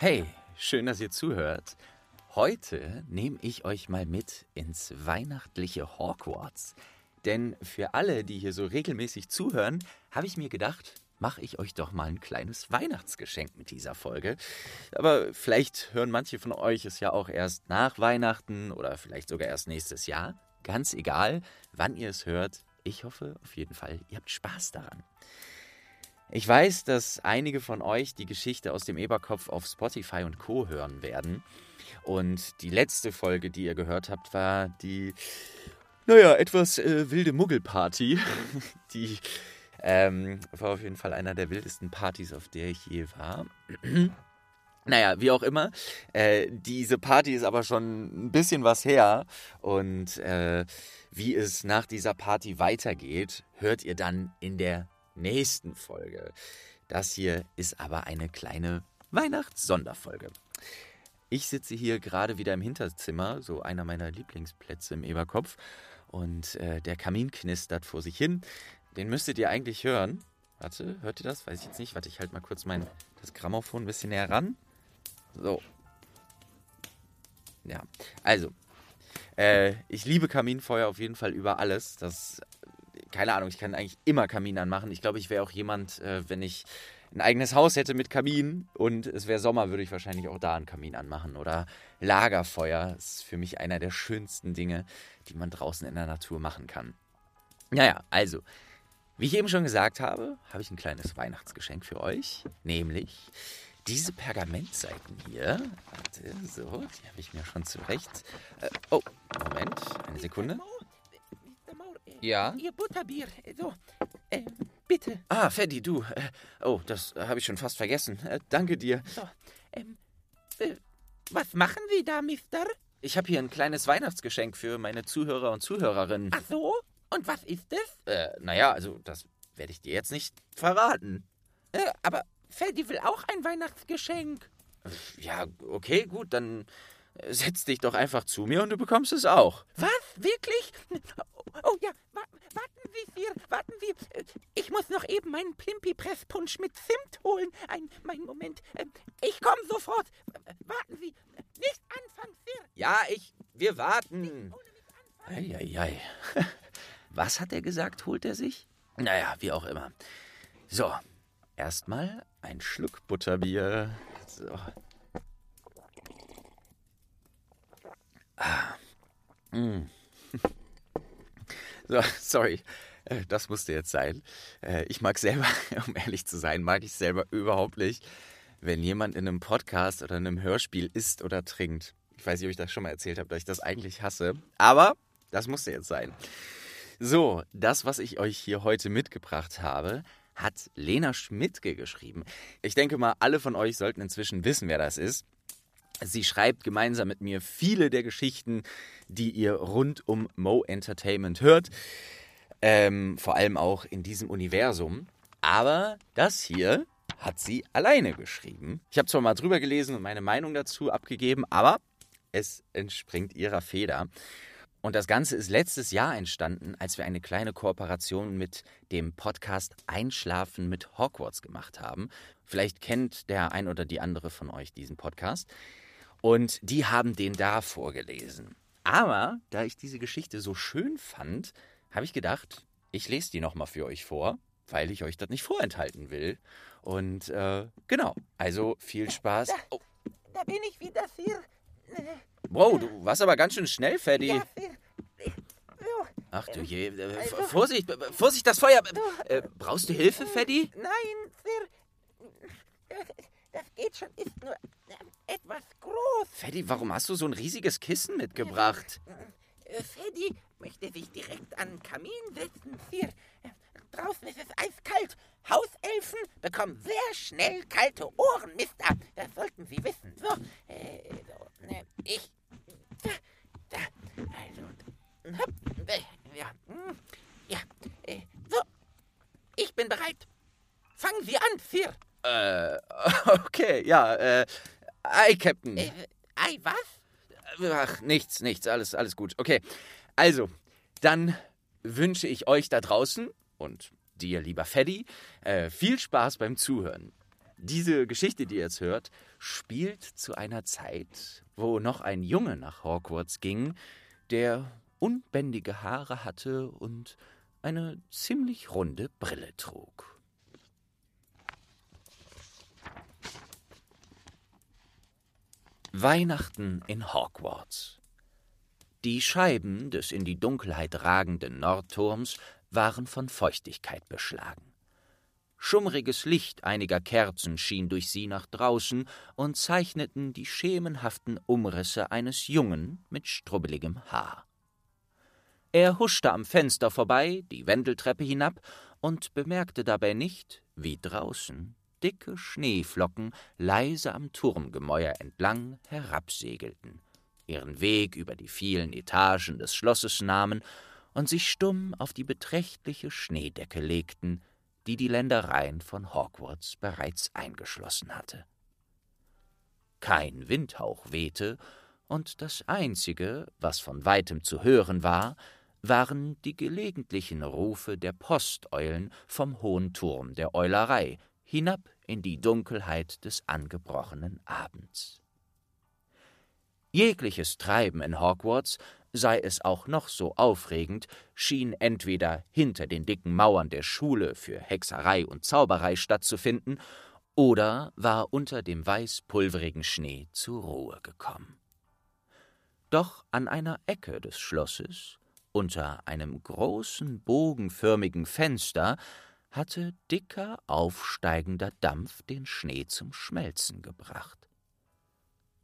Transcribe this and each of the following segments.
Hey, schön, dass ihr zuhört. Heute nehme ich euch mal mit ins weihnachtliche Hogwarts. Denn für alle, die hier so regelmäßig zuhören, habe ich mir gedacht, mache ich euch doch mal ein kleines Weihnachtsgeschenk mit dieser Folge. Aber vielleicht hören manche von euch es ja auch erst nach Weihnachten oder vielleicht sogar erst nächstes Jahr. Ganz egal, wann ihr es hört. Ich hoffe auf jeden Fall, ihr habt Spaß daran. Ich weiß, dass einige von euch die Geschichte aus dem Eberkopf auf Spotify und Co. hören werden. Und die letzte Folge, die ihr gehört habt, war die, naja, etwas äh, wilde Muggelparty. die ähm, war auf jeden Fall einer der wildesten Partys, auf der ich je war. Naja, wie auch immer. Äh, diese Party ist aber schon ein bisschen was her. Und äh, wie es nach dieser Party weitergeht, hört ihr dann in der nächsten Folge. Das hier ist aber eine kleine Weihnachts-Sonderfolge. Ich sitze hier gerade wieder im Hinterzimmer, so einer meiner Lieblingsplätze im Eberkopf. Und äh, der Kamin knistert vor sich hin. Den müsstet ihr eigentlich hören. Warte, hört ihr das? Weiß ich jetzt nicht. Warte, ich halte mal kurz mein das Grammophon ein bisschen näher ran. So. Ja, also. Äh, ich liebe Kaminfeuer auf jeden Fall über alles. Das, keine Ahnung, ich kann eigentlich immer Kamin anmachen. Ich glaube, ich wäre auch jemand, äh, wenn ich ein eigenes Haus hätte mit Kamin und es wäre Sommer, würde ich wahrscheinlich auch da einen Kamin anmachen. Oder Lagerfeuer ist für mich einer der schönsten Dinge, die man draußen in der Natur machen kann. Naja, also, wie ich eben schon gesagt habe, habe ich ein kleines Weihnachtsgeschenk für euch, nämlich diese Pergamentseiten hier. Warte, so, die habe ich mir schon zurecht. Äh, oh, Moment, eine Sekunde. Ja? Ihr Butterbier. So, äh, bitte. Ah, Freddy, du. Äh, oh, das habe ich schon fast vergessen. Äh, danke dir. So, ähm, äh, was machen Sie da, Mister? Ich habe hier ein kleines Weihnachtsgeschenk für meine Zuhörer und Zuhörerinnen. Ach so? Und was ist es? Äh, naja, also das werde ich dir jetzt nicht verraten. Äh, aber Freddy will auch ein Weihnachtsgeschenk. Ja, okay, gut, dann setz dich doch einfach zu mir und du bekommst es auch. Was? Wirklich? Oh ja, wa warten Sie, Sir, warten Sie. Ich muss noch eben meinen Plimpi-Presspunsch mit Zimt holen. Ein, mein Moment. Ich komme sofort. Warten Sie. Nicht anfangen, Sir. Ja, ich. Wir warten. Eieiei. Was hat er gesagt, holt er sich? Naja, wie auch immer. So, erstmal ein Schluck Butterbier. So. Ah. Mm. So, sorry. Äh, Das musste jetzt sein. Äh, Ich mag selber, um ehrlich zu sein, mag ich selber überhaupt nicht, wenn jemand in einem Podcast oder in einem Hörspiel isst oder trinkt. Ich weiß nicht, ob ich das schon mal erzählt habe, dass ich das eigentlich hasse. Aber das musste jetzt sein. So, das, was ich euch hier heute mitgebracht habe, hat Lena Schmidtke geschrieben. Ich denke mal, alle von euch sollten inzwischen wissen, wer das ist. Sie schreibt gemeinsam mit mir viele der Geschichten, die ihr rund um Mo Entertainment hört. Ähm, vor allem auch in diesem Universum. Aber das hier hat sie alleine geschrieben. Ich habe zwar mal drüber gelesen und meine Meinung dazu abgegeben, aber es entspringt ihrer Feder. Und das Ganze ist letztes Jahr entstanden, als wir eine kleine Kooperation mit dem Podcast Einschlafen mit Hogwarts gemacht haben. Vielleicht kennt der ein oder die andere von euch diesen Podcast. Und die haben den da vorgelesen. Aber da ich diese Geschichte so schön fand, habe ich gedacht, ich lese die nochmal für euch vor, weil ich euch das nicht vorenthalten will. Und äh, genau, also viel Spaß. Oh, Da bin ich wieder, Sir. Äh, wow, du warst aber ganz schön schnell, Freddy. Ja, Sir. So, Ach du je, äh, Also- F- Vorsicht, äh, Vorsicht, das Feuer. Äh, brauchst du Hilfe, Freddy? Nein, Sir. Das, geht schon, ist nur äh, etwas groß. Freddy, warum hast du so ein riesiges Kissen mitgebracht? Äh, Freddy möchte sich direkt an den Kamin setzen, Sir. Äh, Draußen ist es eiskalt. Hauselfen bekommen sehr schnell kalte Ohren, Mister. Das sollten Sie wissen. So, äh, so äh, ich. Da, da, also. Hopp, äh, ja, hm, ja, äh, so. Ich bin bereit. Fangen Sie an, Sir. Äh, okay, ja, äh, Ei, Captain. Äh, ei, was? Ach, nichts, nichts, alles, alles gut. Okay, also, dann wünsche ich euch da draußen und dir, lieber Freddy, äh, viel Spaß beim Zuhören. Diese Geschichte, die ihr jetzt hört, spielt zu einer Zeit, wo noch ein Junge nach Hogwarts ging, der unbändige Haare hatte und eine ziemlich runde Brille trug. Weihnachten in Hogwarts. Die Scheiben des in die Dunkelheit ragenden Nordturms waren von Feuchtigkeit beschlagen. Schummriges Licht einiger Kerzen schien durch sie nach draußen und zeichneten die schemenhaften Umrisse eines Jungen mit strubbeligem Haar. Er huschte am Fenster vorbei, die Wendeltreppe hinab und bemerkte dabei nicht, wie draußen dicke Schneeflocken leise am Turmgemäuer entlang herabsegelten, ihren Weg über die vielen Etagen des Schlosses nahmen und sich stumm auf die beträchtliche Schneedecke legten, die die Ländereien von Hogwarts bereits eingeschlossen hatte. Kein Windhauch wehte, und das Einzige, was von weitem zu hören war, waren die gelegentlichen Rufe der Posteulen vom hohen Turm der Eulerei hinab in die Dunkelheit des angebrochenen Abends. Jegliches Treiben in Hogwarts sei es auch noch so aufregend, schien entweder hinter den dicken Mauern der Schule für Hexerei und Zauberei stattzufinden, oder war unter dem weißpulverigen Schnee zur Ruhe gekommen. Doch an einer Ecke des Schlosses, unter einem großen bogenförmigen Fenster, hatte dicker, aufsteigender Dampf den Schnee zum Schmelzen gebracht.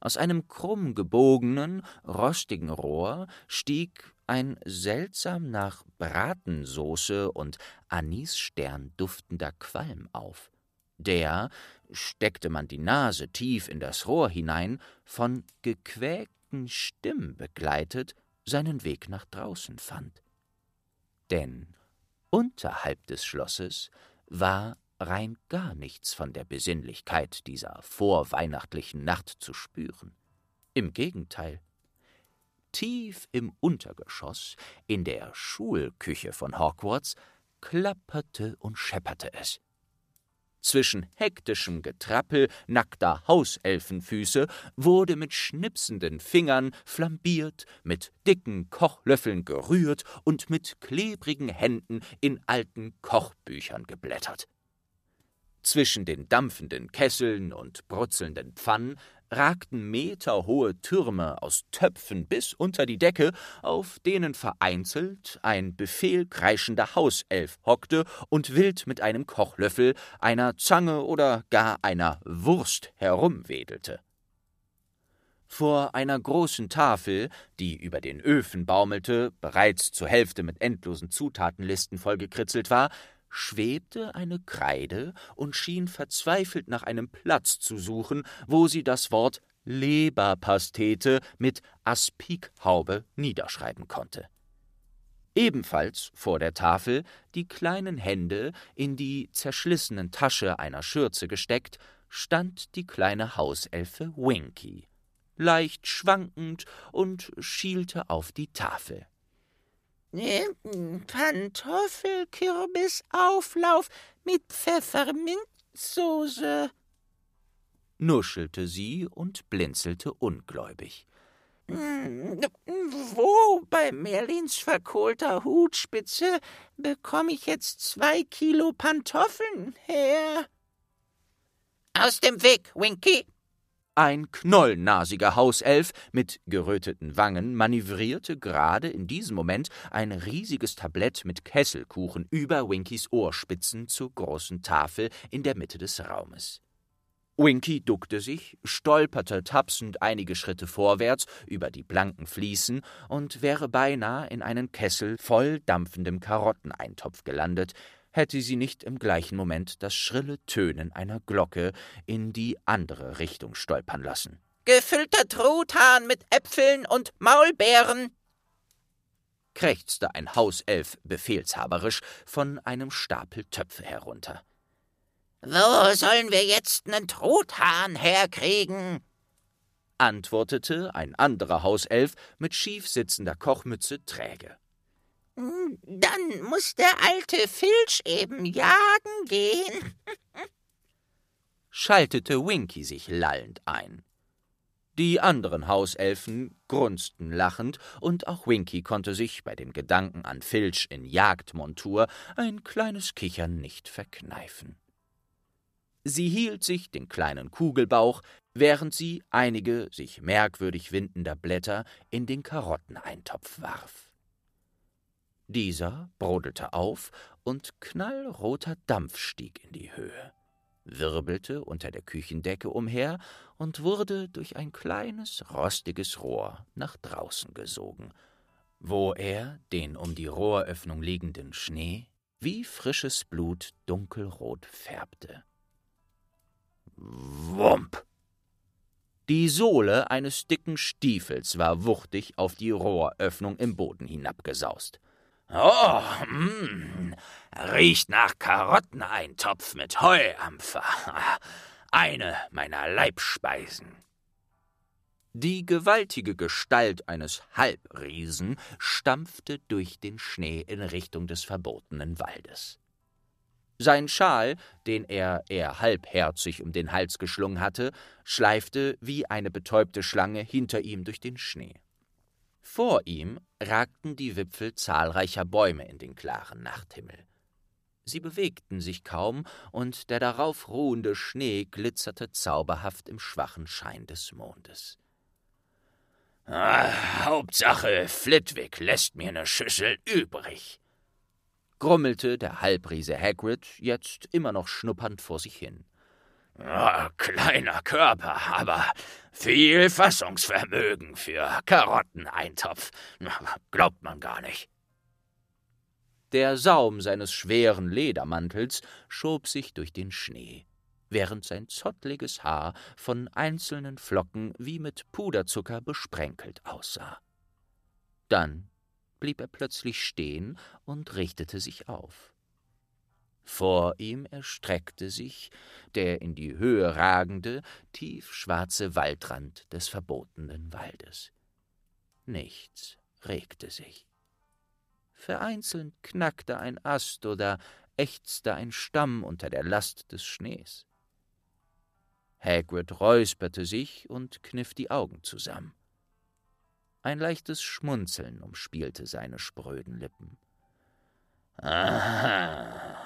Aus einem krumm gebogenen, rostigen Rohr stieg ein seltsam nach Bratensoße und Anisstern duftender Qualm auf, der, steckte man die Nase tief in das Rohr hinein, von gequäkten Stimmen begleitet, seinen Weg nach draußen fand. Denn unterhalb des Schlosses war rein gar nichts von der Besinnlichkeit dieser vorweihnachtlichen Nacht zu spüren. Im Gegenteil. Tief im Untergeschoss, in der Schulküche von Hogwarts, klapperte und schepperte es. Zwischen hektischem Getrappel nackter Hauselfenfüße wurde mit schnipsenden Fingern flambiert, mit dicken Kochlöffeln gerührt und mit klebrigen Händen in alten Kochbüchern geblättert. Zwischen den dampfenden Kesseln und brutzelnden Pfannen ragten meterhohe Türme aus Töpfen bis unter die Decke, auf denen vereinzelt ein befehlkreischender Hauself hockte und wild mit einem Kochlöffel, einer Zange oder gar einer Wurst herumwedelte. Vor einer großen Tafel, die über den Öfen baumelte, bereits zur Hälfte mit endlosen Zutatenlisten vollgekritzelt war, schwebte eine Kreide und schien verzweifelt nach einem Platz zu suchen, wo sie das Wort Leberpastete mit Aspikhaube niederschreiben konnte. Ebenfalls vor der Tafel, die kleinen Hände in die zerschlissenen Tasche einer Schürze gesteckt, stand die kleine Hauselfe Winky, leicht schwankend und schielte auf die Tafel. Pantoffelkürbisauflauf mit Pfefferminzsoße, nuschelte sie und blinzelte ungläubig. Wo bei Merlins verkohlter Hutspitze bekomme ich jetzt zwei Kilo Pantoffeln her? Aus dem Weg, Winky! Ein knollnasiger Hauself mit geröteten Wangen manövrierte gerade in diesem Moment ein riesiges Tablett mit Kesselkuchen über Winkys Ohrspitzen zur großen Tafel in der Mitte des Raumes. Winky duckte sich, stolperte tapsend einige Schritte vorwärts über die blanken Fliesen und wäre beinahe in einen Kessel voll dampfendem Karotteneintopf gelandet, hätte sie nicht im gleichen Moment das schrille Tönen einer Glocke in die andere Richtung stolpern lassen. Gefüllter Truthahn mit Äpfeln und Maulbeeren, krächzte ein Hauself befehlshaberisch von einem Stapel Töpfe herunter. Wo sollen wir jetzt nen Truthahn herkriegen? antwortete ein anderer Hauself mit schief sitzender Kochmütze träge. Dann muss der alte Filch eben jagen gehen, schaltete Winky sich lallend ein. Die anderen Hauselfen grunzten lachend, und auch Winky konnte sich bei dem Gedanken an Filch in Jagdmontur ein kleines Kichern nicht verkneifen. Sie hielt sich den kleinen Kugelbauch, während sie einige sich merkwürdig windender Blätter in den Karotteneintopf warf. Dieser brodelte auf, und knallroter Dampf stieg in die Höhe, wirbelte unter der Küchendecke umher und wurde durch ein kleines, rostiges Rohr nach draußen gesogen, wo er den um die Rohröffnung liegenden Schnee wie frisches Blut dunkelrot färbte. Wump! Die Sohle eines dicken Stiefels war wuchtig auf die Rohröffnung im Boden hinabgesaust. Oh, mm, riecht nach Karotteneintopf mit Heuampfer. Eine meiner Leibspeisen. Die gewaltige Gestalt eines Halbriesen stampfte durch den Schnee in Richtung des verbotenen Waldes. Sein Schal, den er eher halbherzig um den Hals geschlungen hatte, schleifte wie eine betäubte Schlange hinter ihm durch den Schnee. Vor ihm ragten die Wipfel zahlreicher Bäume in den klaren Nachthimmel. Sie bewegten sich kaum, und der darauf ruhende Schnee glitzerte zauberhaft im schwachen Schein des Mondes. Ah, Hauptsache, Flitwick lässt mir ne Schüssel übrig, grummelte der Halbriese Hagrid, jetzt immer noch schnuppernd vor sich hin. Ja, kleiner Körper, aber viel Fassungsvermögen für Karotteneintopf. Glaubt man gar nicht. Der Saum seines schweren Ledermantels schob sich durch den Schnee, während sein zottliges Haar von einzelnen Flocken wie mit Puderzucker besprenkelt aussah. Dann blieb er plötzlich stehen und richtete sich auf. Vor ihm erstreckte sich der in die Höhe ragende, tiefschwarze Waldrand des verbotenen Waldes. Nichts regte sich. Vereinzelt knackte ein Ast oder ächzte ein Stamm unter der Last des Schnees. Hagrid räusperte sich und kniff die Augen zusammen. Ein leichtes Schmunzeln umspielte seine spröden Lippen. Aha,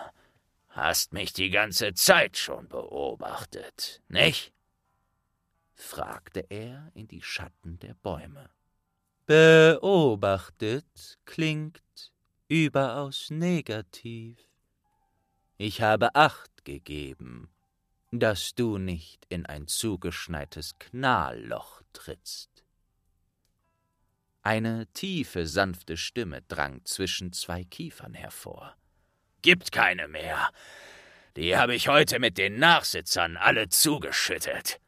Hast mich die ganze Zeit schon beobachtet, nicht? fragte er in die Schatten der Bäume. Beobachtet klingt überaus negativ. Ich habe Acht gegeben, dass du nicht in ein zugeschneites Knalloch trittst. Eine tiefe, sanfte Stimme drang zwischen zwei Kiefern hervor. Gibt keine mehr. Die habe ich heute mit den Nachsitzern alle zugeschüttet,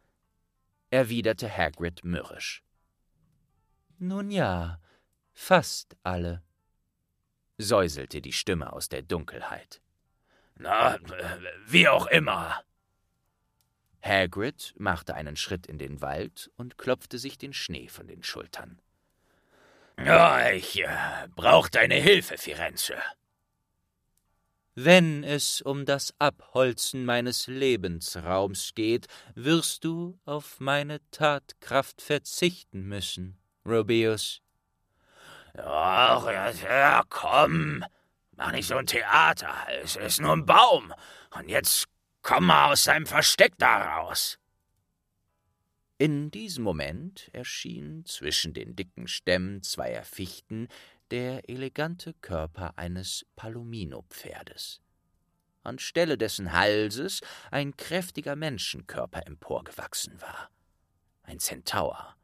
erwiderte Hagrid mürrisch. Nun ja, fast alle, säuselte die Stimme aus der Dunkelheit. Na, wie auch immer. Hagrid machte einen Schritt in den Wald und klopfte sich den Schnee von den Schultern. Ja, ich äh, brauch deine Hilfe, Firenze. Wenn es um das Abholzen meines Lebensraums geht, wirst du auf meine Tatkraft verzichten müssen, Rubeus. Ach, ja, komm, mach nicht so ein Theater, es ist nur ein Baum, und jetzt komm mal aus seinem Versteck da raus. In diesem Moment erschien zwischen den dicken Stämmen zweier Fichten der elegante Körper eines Palomino-Pferdes. Anstelle dessen Halses ein kräftiger Menschenkörper emporgewachsen war. Ein Zentaur.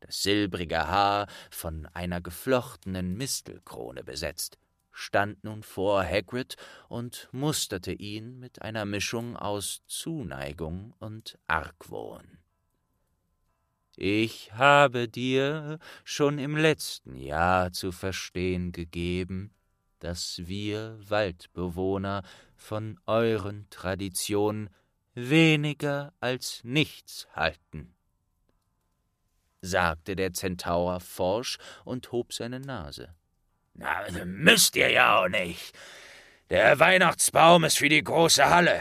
Das silbrige Haar, von einer geflochtenen Mistelkrone besetzt, stand nun vor Hagrid und musterte ihn mit einer Mischung aus Zuneigung und Argwohn. Ich habe dir schon im letzten Jahr zu verstehen gegeben, dass wir Waldbewohner von euren Traditionen weniger als nichts halten, sagte der Zentaur forsch und hob seine Nase. Na, müsst ihr ja auch nicht. Der Weihnachtsbaum ist für die große Halle.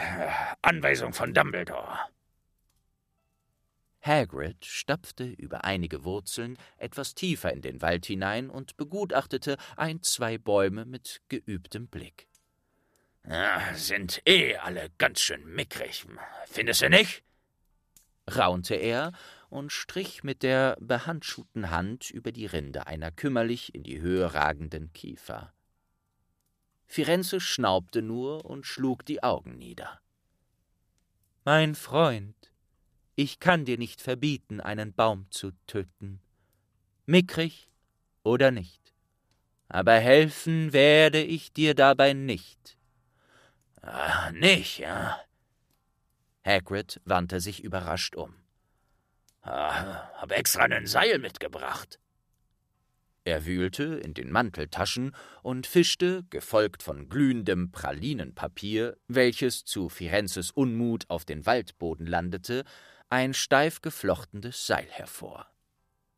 Anweisung von Dumbledore. Hagrid stapfte über einige Wurzeln etwas tiefer in den Wald hinein und begutachtete ein, zwei Bäume mit geübtem Blick. Ja, sind eh alle ganz schön mickrig, findest du nicht? raunte er und strich mit der behandschuhten Hand über die Rinde einer kümmerlich in die Höhe ragenden Kiefer. Firenze schnaubte nur und schlug die Augen nieder. Mein Freund, ich kann dir nicht verbieten, einen Baum zu töten, mickrig oder nicht, aber helfen werde ich dir dabei nicht. Ah, nicht, ja? Hagrid wandte sich überrascht um. Ah, hab extra ein Seil mitgebracht. Er wühlte in den Manteltaschen und fischte, gefolgt von glühendem Pralinenpapier, welches zu Firenzes Unmut auf den Waldboden landete, ein steif geflochtenes Seil hervor.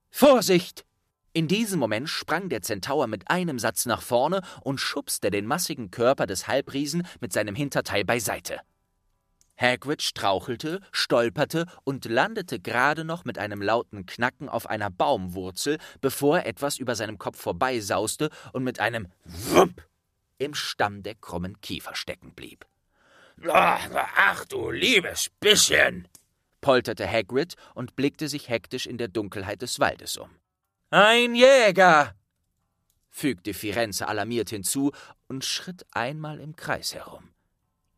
Vorsicht! In diesem Moment sprang der Zentaur mit einem Satz nach vorne und schubste den massigen Körper des Halbriesen mit seinem Hinterteil beiseite. Hagrid strauchelte, stolperte und landete gerade noch mit einem lauten Knacken auf einer Baumwurzel, bevor etwas über seinem Kopf vorbeisauste und mit einem Wump im Stamm der krummen Kiefer stecken blieb. Ach, du liebes bisschen! Polterte Hagrid und blickte sich hektisch in der Dunkelheit des Waldes um. Ein Jäger! fügte Firenze alarmiert hinzu und schritt einmal im Kreis herum.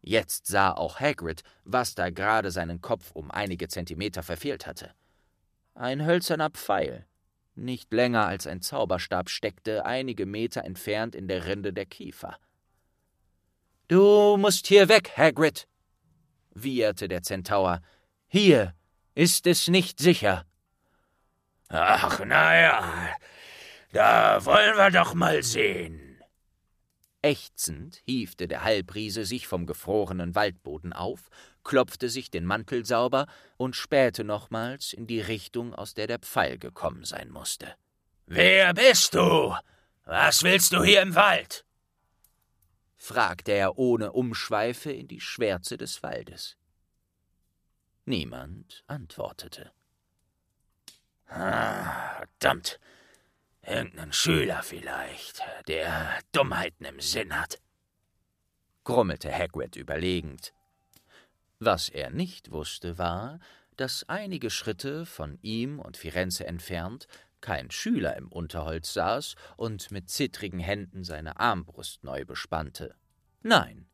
Jetzt sah auch Hagrid, was da gerade seinen Kopf um einige Zentimeter verfehlt hatte. Ein hölzerner Pfeil, nicht länger als ein Zauberstab, steckte einige Meter entfernt in der Rinde der Kiefer. Du musst hier weg, Hagrid, wieherte der Zentaur. Hier ist es nicht sicher. Ach, na ja, da wollen wir doch mal sehen. Ächzend hiefte der Halbriese sich vom gefrorenen Waldboden auf, klopfte sich den Mantel sauber und spähte nochmals in die Richtung, aus der der Pfeil gekommen sein musste. Wer bist du? Was willst du hier im Wald? fragte er ohne Umschweife in die Schwärze des Waldes. Niemand antwortete. Ah, verdammt, Irgendein Schüler vielleicht, der Dummheiten im Sinn hat, grummelte Hagrid überlegend. Was er nicht wusste, war, dass einige Schritte von ihm und Firenze entfernt kein Schüler im Unterholz saß und mit zittrigen Händen seine Armbrust neu bespannte. Nein,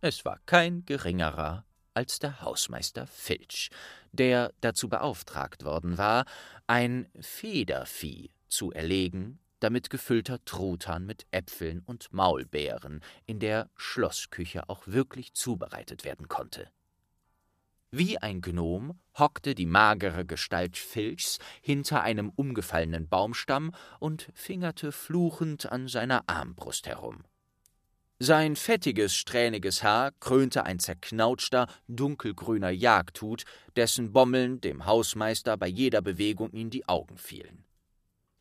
es war kein geringerer als der Hausmeister Filch, der dazu beauftragt worden war, ein Federvieh zu erlegen, damit gefüllter Truthahn mit Äpfeln und Maulbeeren in der Schlossküche auch wirklich zubereitet werden konnte. Wie ein Gnom hockte die magere Gestalt Filchs hinter einem umgefallenen Baumstamm und fingerte fluchend an seiner Armbrust herum. Sein fettiges, strähniges Haar krönte ein zerknautschter, dunkelgrüner Jagdhut, dessen Bommeln dem Hausmeister bei jeder Bewegung in die Augen fielen.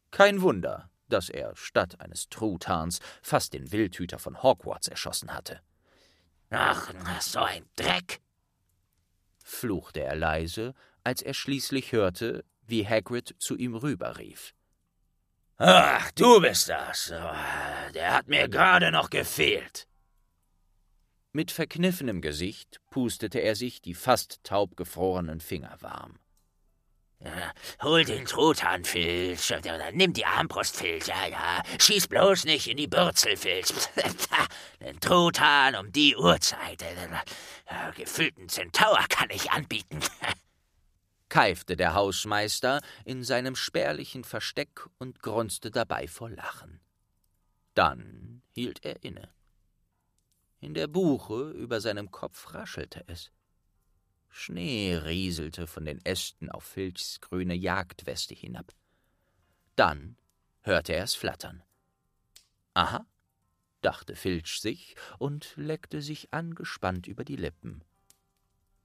Kein Wunder, dass er statt eines Truthahns fast den Wildhüter von Hogwarts erschossen hatte. Ach, so ein Dreck! fluchte er leise, als er schließlich hörte, wie Hagrid zu ihm rüberrief. Ach, du bist das. Der hat mir gerade noch gefehlt. Mit verkniffenem Gesicht pustete er sich die fast taub gefrorenen Finger warm. Ja, hol den Truthahnfilz, nimm die Armbrustfilz, ja, ja. Schieß bloß nicht in die Bürzelfilz. den Truthahn um die Uhrzeit. Ja, gefüllten Zentaur kann ich anbieten. keifte der Hausmeister in seinem spärlichen Versteck und grunzte dabei vor Lachen. Dann hielt er inne. In der Buche über seinem Kopf raschelte es. Schnee rieselte von den Ästen auf Filchs grüne Jagdweste hinab. Dann hörte er es flattern. Aha, dachte Filch sich und leckte sich angespannt über die Lippen.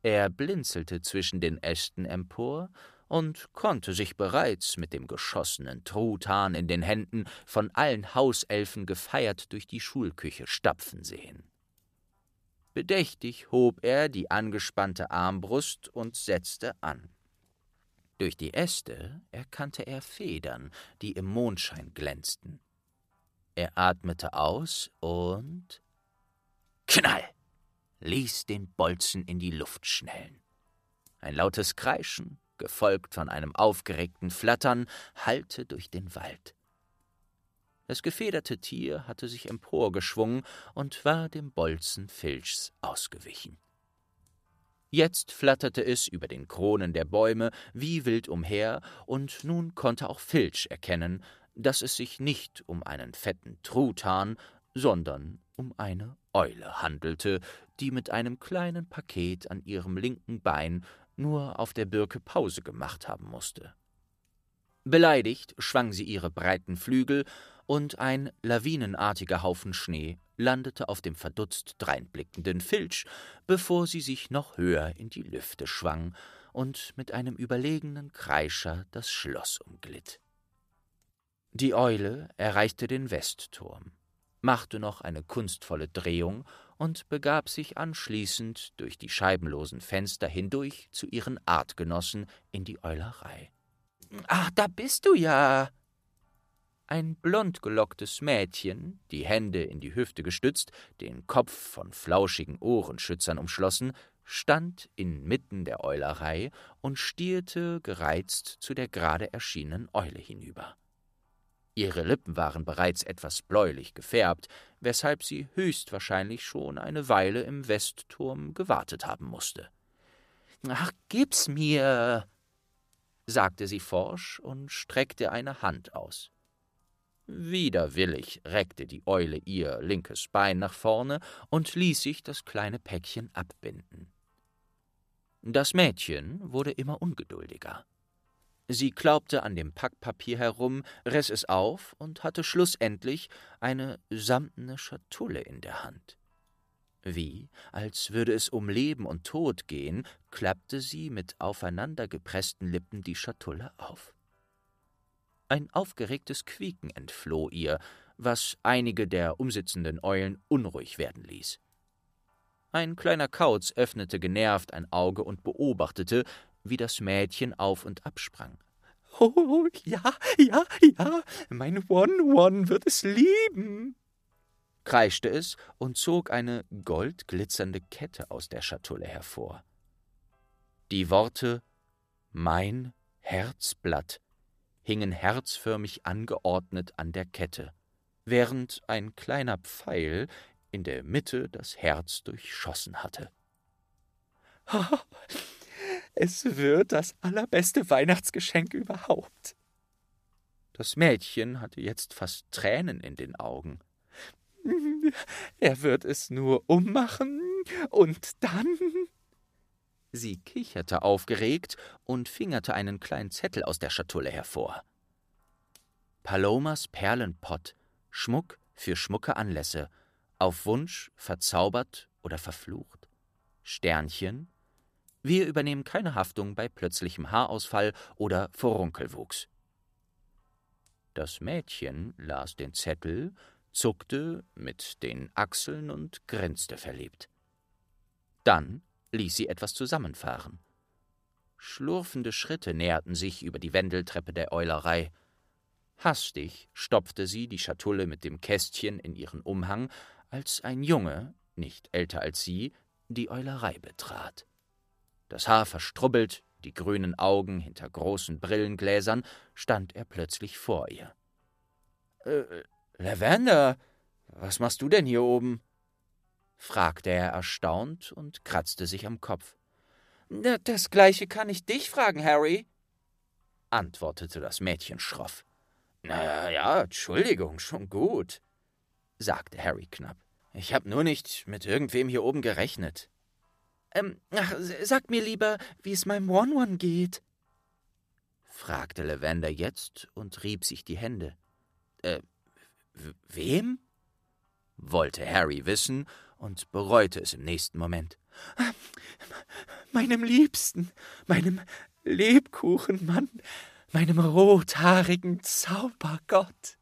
Er blinzelte zwischen den Ästen empor und konnte sich bereits mit dem geschossenen Truthahn in den Händen von allen Hauselfen gefeiert durch die Schulküche stapfen sehen. Bedächtig hob er die angespannte Armbrust und setzte an. Durch die Äste erkannte er Federn, die im Mondschein glänzten. Er atmete aus und Knall ließ den Bolzen in die Luft schnellen. Ein lautes Kreischen, gefolgt von einem aufgeregten Flattern, hallte durch den Wald. Das gefederte Tier hatte sich emporgeschwungen und war dem Bolzen Filchs ausgewichen. Jetzt flatterte es über den Kronen der Bäume wie wild umher, und nun konnte auch Filch erkennen, dass es sich nicht um einen fetten Truthahn, sondern um eine Eule handelte, die mit einem kleinen Paket an ihrem linken Bein nur auf der Birke Pause gemacht haben musste. Beleidigt schwang sie ihre breiten Flügel, und ein lawinenartiger Haufen Schnee landete auf dem verdutzt dreinblickenden Filch, bevor sie sich noch höher in die Lüfte schwang und mit einem überlegenen Kreischer das Schloss umglitt. Die Eule erreichte den Westturm, machte noch eine kunstvolle Drehung und begab sich anschließend durch die scheibenlosen Fenster hindurch zu ihren Artgenossen in die Eulerei. Ach, da bist du ja, ein blondgelocktes Mädchen, die Hände in die Hüfte gestützt, den Kopf von flauschigen Ohrenschützern umschlossen, stand inmitten der Eulerei und stierte gereizt zu der gerade erschienenen Eule hinüber. Ihre Lippen waren bereits etwas bläulich gefärbt, weshalb sie höchstwahrscheinlich schon eine Weile im Westturm gewartet haben musste. Ach, gib's mir, sagte sie forsch und streckte eine Hand aus. Widerwillig reckte die Eule ihr linkes Bein nach vorne und ließ sich das kleine Päckchen abbinden. Das Mädchen wurde immer ungeduldiger. Sie klaubte an dem Packpapier herum, riss es auf und hatte schlussendlich eine samtene Schatulle in der Hand. Wie, als würde es um Leben und Tod gehen, klappte sie mit aufeinandergepressten Lippen die Schatulle auf. Ein aufgeregtes Quieken entfloh ihr, was einige der umsitzenden Eulen unruhig werden ließ. Ein kleiner Kauz öffnete genervt ein Auge und beobachtete, wie das Mädchen auf und absprang. Oh, ja, ja, ja, mein One-One wird es lieben, kreischte es und zog eine goldglitzernde Kette aus der Schatulle hervor. Die Worte Mein Herzblatt hingen herzförmig angeordnet an der Kette, während ein kleiner Pfeil in der Mitte das Herz durchschossen hatte. es wird das allerbeste Weihnachtsgeschenk überhaupt. Das Mädchen hatte jetzt fast Tränen in den Augen. Er wird es nur ummachen und dann Sie kicherte aufgeregt und fingerte einen kleinen Zettel aus der Schatulle hervor. Palomas Perlenpott, Schmuck für schmucke Anlässe, auf Wunsch verzaubert oder verflucht. Sternchen. Wir übernehmen keine Haftung bei plötzlichem Haarausfall oder Furunkelwuchs. Das Mädchen las den Zettel, zuckte mit den Achseln und grinste verliebt. Dann ließ sie etwas zusammenfahren. Schlurfende Schritte näherten sich über die Wendeltreppe der Eulerei. Hastig stopfte sie die Schatulle mit dem Kästchen in ihren Umhang, als ein Junge, nicht älter als sie, die Eulerei betrat. Das Haar verstrubbelt, die grünen Augen hinter großen Brillengläsern, stand er plötzlich vor ihr. Äh, Lavender, was machst du denn hier oben? fragte er erstaunt und kratzte sich am Kopf. Das gleiche kann ich dich fragen, Harry, antwortete das Mädchen schroff. Na ja, Entschuldigung, schon gut, sagte Harry knapp. Ich hab nur nicht mit irgendwem hier oben gerechnet. Ähm, ach, sag mir lieber, wie es meinem One-One geht, fragte Lavender jetzt und rieb sich die Hände. Äh, wem? wollte Harry wissen und bereute es im nächsten Moment. Meinem Liebsten, meinem Lebkuchenmann, meinem rothaarigen Zaubergott.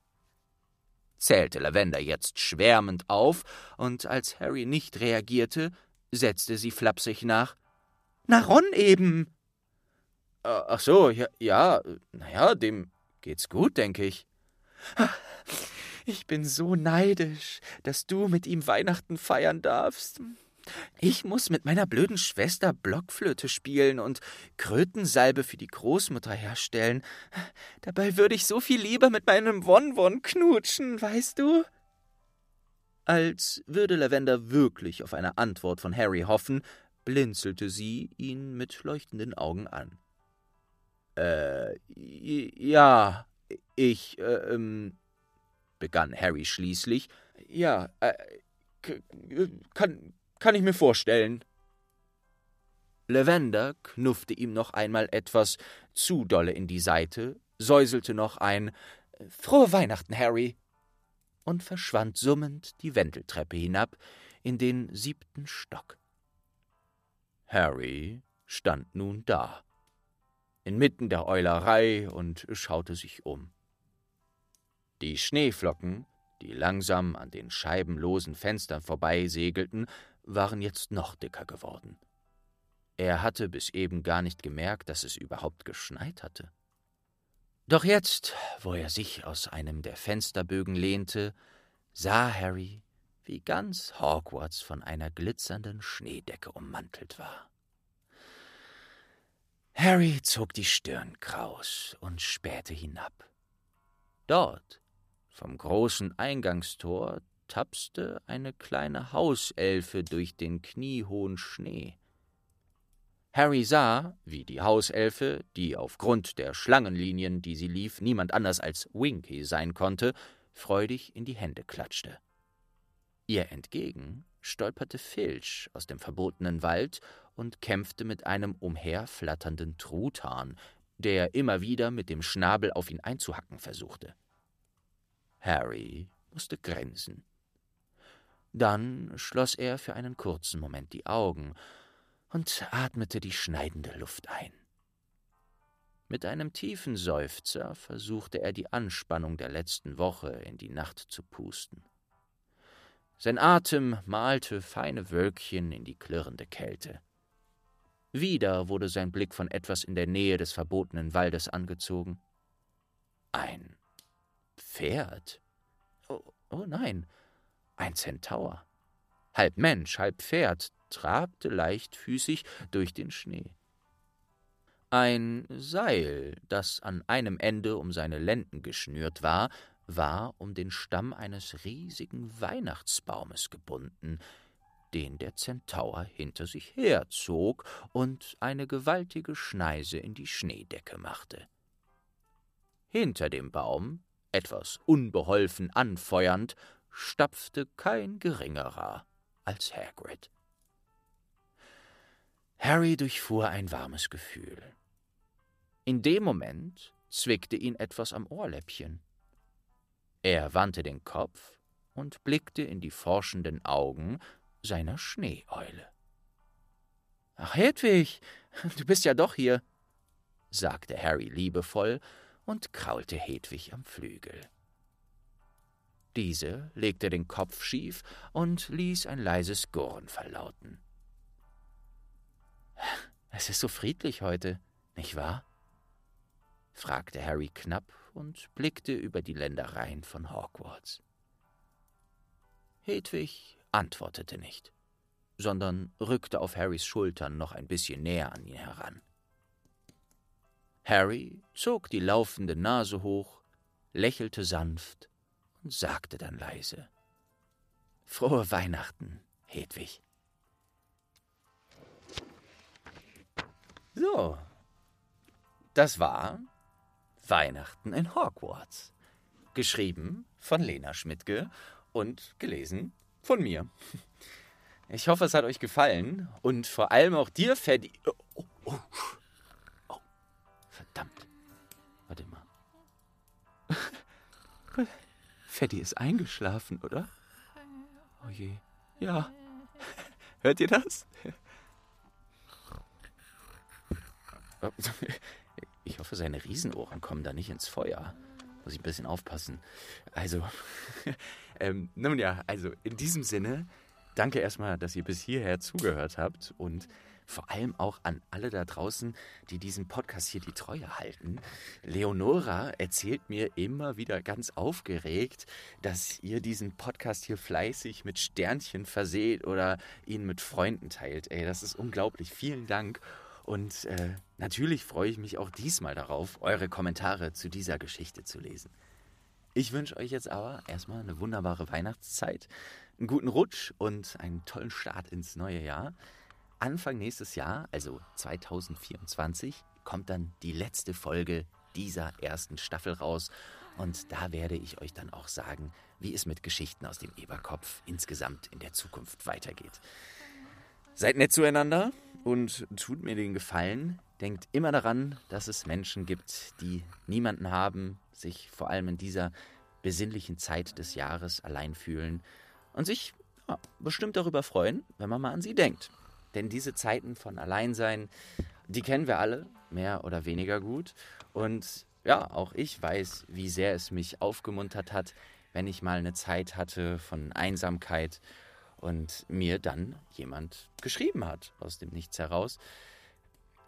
zählte Lavender jetzt schwärmend auf, und als Harry nicht reagierte, setzte sie flapsig nach. Na, Ron eben. Ach so, ja, ja, naja, dem geht's gut, denke ich. Ich bin so neidisch, dass du mit ihm Weihnachten feiern darfst. Ich muss mit meiner blöden Schwester Blockflöte spielen und Krötensalbe für die Großmutter herstellen. Dabei würde ich so viel lieber mit meinem Won-Won knutschen, weißt du? Als würde Lavender wirklich auf eine Antwort von Harry hoffen, blinzelte sie ihn mit leuchtenden Augen an. Äh, ja, ich, äh, ähm, begann Harry schließlich. Ja, äh, kann, kann ich mir vorstellen. Lavender knuffte ihm noch einmal etwas zu dolle in die Seite, säuselte noch ein Frohe Weihnachten, Harry, und verschwand summend die Wendeltreppe hinab in den siebten Stock. Harry stand nun da, inmitten der Eulerei und schaute sich um. Die Schneeflocken, die langsam an den scheibenlosen Fenstern vorbeisegelten, waren jetzt noch dicker geworden. Er hatte bis eben gar nicht gemerkt, dass es überhaupt geschneit hatte. Doch jetzt, wo er sich aus einem der Fensterbögen lehnte, sah Harry, wie ganz Hogwarts von einer glitzernden Schneedecke ummantelt war. Harry zog die Stirn kraus und spähte hinab. Dort, vom großen Eingangstor, tapste eine kleine Hauselfe durch den kniehohen Schnee. Harry sah, wie die Hauselfe, die aufgrund der Schlangenlinien, die sie lief, niemand anders als Winky sein konnte, freudig in die Hände klatschte. Ihr entgegen stolperte Filch aus dem verbotenen Wald und kämpfte mit einem umherflatternden Truthahn, der immer wieder mit dem Schnabel auf ihn einzuhacken versuchte. Harry musste grinsen. Dann schloss er für einen kurzen Moment die Augen und atmete die schneidende Luft ein. Mit einem tiefen Seufzer versuchte er die Anspannung der letzten Woche in die Nacht zu pusten. Sein Atem malte feine Wölkchen in die klirrende Kälte. Wieder wurde sein Blick von etwas in der Nähe des verbotenen Waldes angezogen. Ein Pferd? Oh, oh nein, ein Zentaur, halb Mensch, halb Pferd, trabte leichtfüßig durch den Schnee. Ein Seil, das an einem Ende um seine Lenden geschnürt war, war um den Stamm eines riesigen Weihnachtsbaumes gebunden, den der Zentaur hinter sich herzog und eine gewaltige Schneise in die Schneedecke machte. Hinter dem Baum, etwas unbeholfen anfeuernd, stapfte kein geringerer als Hagrid. Harry durchfuhr ein warmes Gefühl. In dem Moment zwickte ihn etwas am Ohrläppchen. Er wandte den Kopf und blickte in die forschenden Augen seiner Schneeeule. Ach, Hedwig, du bist ja doch hier, sagte Harry liebevoll und kraulte Hedwig am Flügel. Diese legte den Kopf schief und ließ ein leises Gurren verlauten. Es ist so friedlich heute, nicht wahr? fragte Harry knapp und blickte über die Ländereien von Hogwarts. Hedwig antwortete nicht, sondern rückte auf Harrys Schultern noch ein bisschen näher an ihn heran. Harry zog die laufende Nase hoch, lächelte sanft und sagte dann leise Frohe Weihnachten, Hedwig. So, das war Weihnachten in Hogwarts. Geschrieben von Lena Schmidtke und gelesen von mir. Ich hoffe, es hat euch gefallen und vor allem auch dir, Freddy. Oh, oh, oh. oh, verdammt. Warte mal. Freddy ist eingeschlafen, oder? Oh je. Ja. Hört ihr das? Ich hoffe, seine Riesenohren kommen da nicht ins Feuer. muss ich ein bisschen aufpassen. Also, ähm, nun ja, also in diesem Sinne, danke erstmal, dass ihr bis hierher zugehört habt und vor allem auch an alle da draußen, die diesem Podcast hier die Treue halten. Leonora erzählt mir immer wieder ganz aufgeregt, dass ihr diesen Podcast hier fleißig mit Sternchen verseht oder ihn mit Freunden teilt. Ey, das ist unglaublich. Vielen Dank. Und äh, natürlich freue ich mich auch diesmal darauf, eure Kommentare zu dieser Geschichte zu lesen. Ich wünsche euch jetzt aber erstmal eine wunderbare Weihnachtszeit, einen guten Rutsch und einen tollen Start ins neue Jahr. Anfang nächstes Jahr, also 2024, kommt dann die letzte Folge dieser ersten Staffel raus. Und da werde ich euch dann auch sagen, wie es mit Geschichten aus dem Eberkopf insgesamt in der Zukunft weitergeht. Seid nett zueinander und tut mir den Gefallen. Denkt immer daran, dass es Menschen gibt, die niemanden haben, sich vor allem in dieser besinnlichen Zeit des Jahres allein fühlen und sich ja, bestimmt darüber freuen, wenn man mal an sie denkt. Denn diese Zeiten von Alleinsein, die kennen wir alle, mehr oder weniger gut. Und ja, auch ich weiß, wie sehr es mich aufgemuntert hat, wenn ich mal eine Zeit hatte von Einsamkeit und mir dann jemand geschrieben hat aus dem Nichts heraus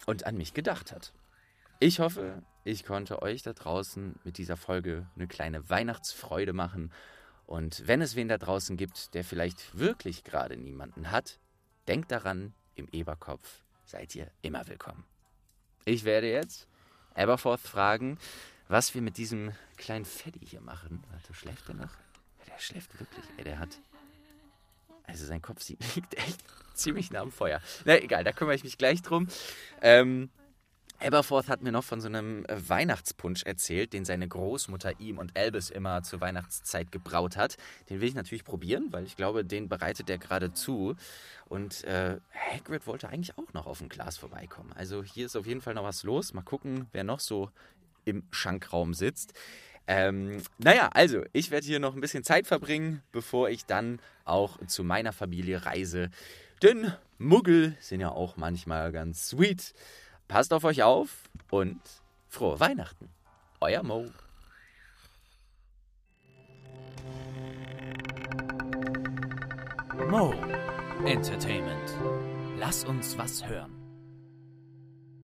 und an mich gedacht hat. Ich hoffe, ich konnte euch da draußen mit dieser Folge eine kleine Weihnachtsfreude machen. Und wenn es wen da draußen gibt, der vielleicht wirklich gerade niemanden hat, Denkt daran, im Eberkopf seid ihr immer willkommen. Ich werde jetzt Aberforth fragen, was wir mit diesem kleinen Feddy hier machen. Warte, schläft der noch? Der schläft wirklich. Ey, der hat. Also sein Kopf liegt echt ziemlich nah am Feuer. Na egal, da kümmere ich mich gleich drum. Ähm, Aberforth hat mir noch von so einem äh, Weihnachtspunsch erzählt, den seine Großmutter ihm und Albus immer zur Weihnachtszeit gebraut hat. Den will ich natürlich probieren, weil ich glaube, den bereitet er gerade zu. Und äh, Hagrid wollte eigentlich auch noch auf ein Glas vorbeikommen. Also hier ist auf jeden Fall noch was los. Mal gucken, wer noch so im Schankraum sitzt. Ähm, naja, also ich werde hier noch ein bisschen Zeit verbringen, bevor ich dann auch zu meiner Familie reise. Denn Muggel sind ja auch manchmal ganz sweet. Passt auf euch auf und frohe Weihnachten. Euer Mo. Mo Entertainment. Lass uns was hören.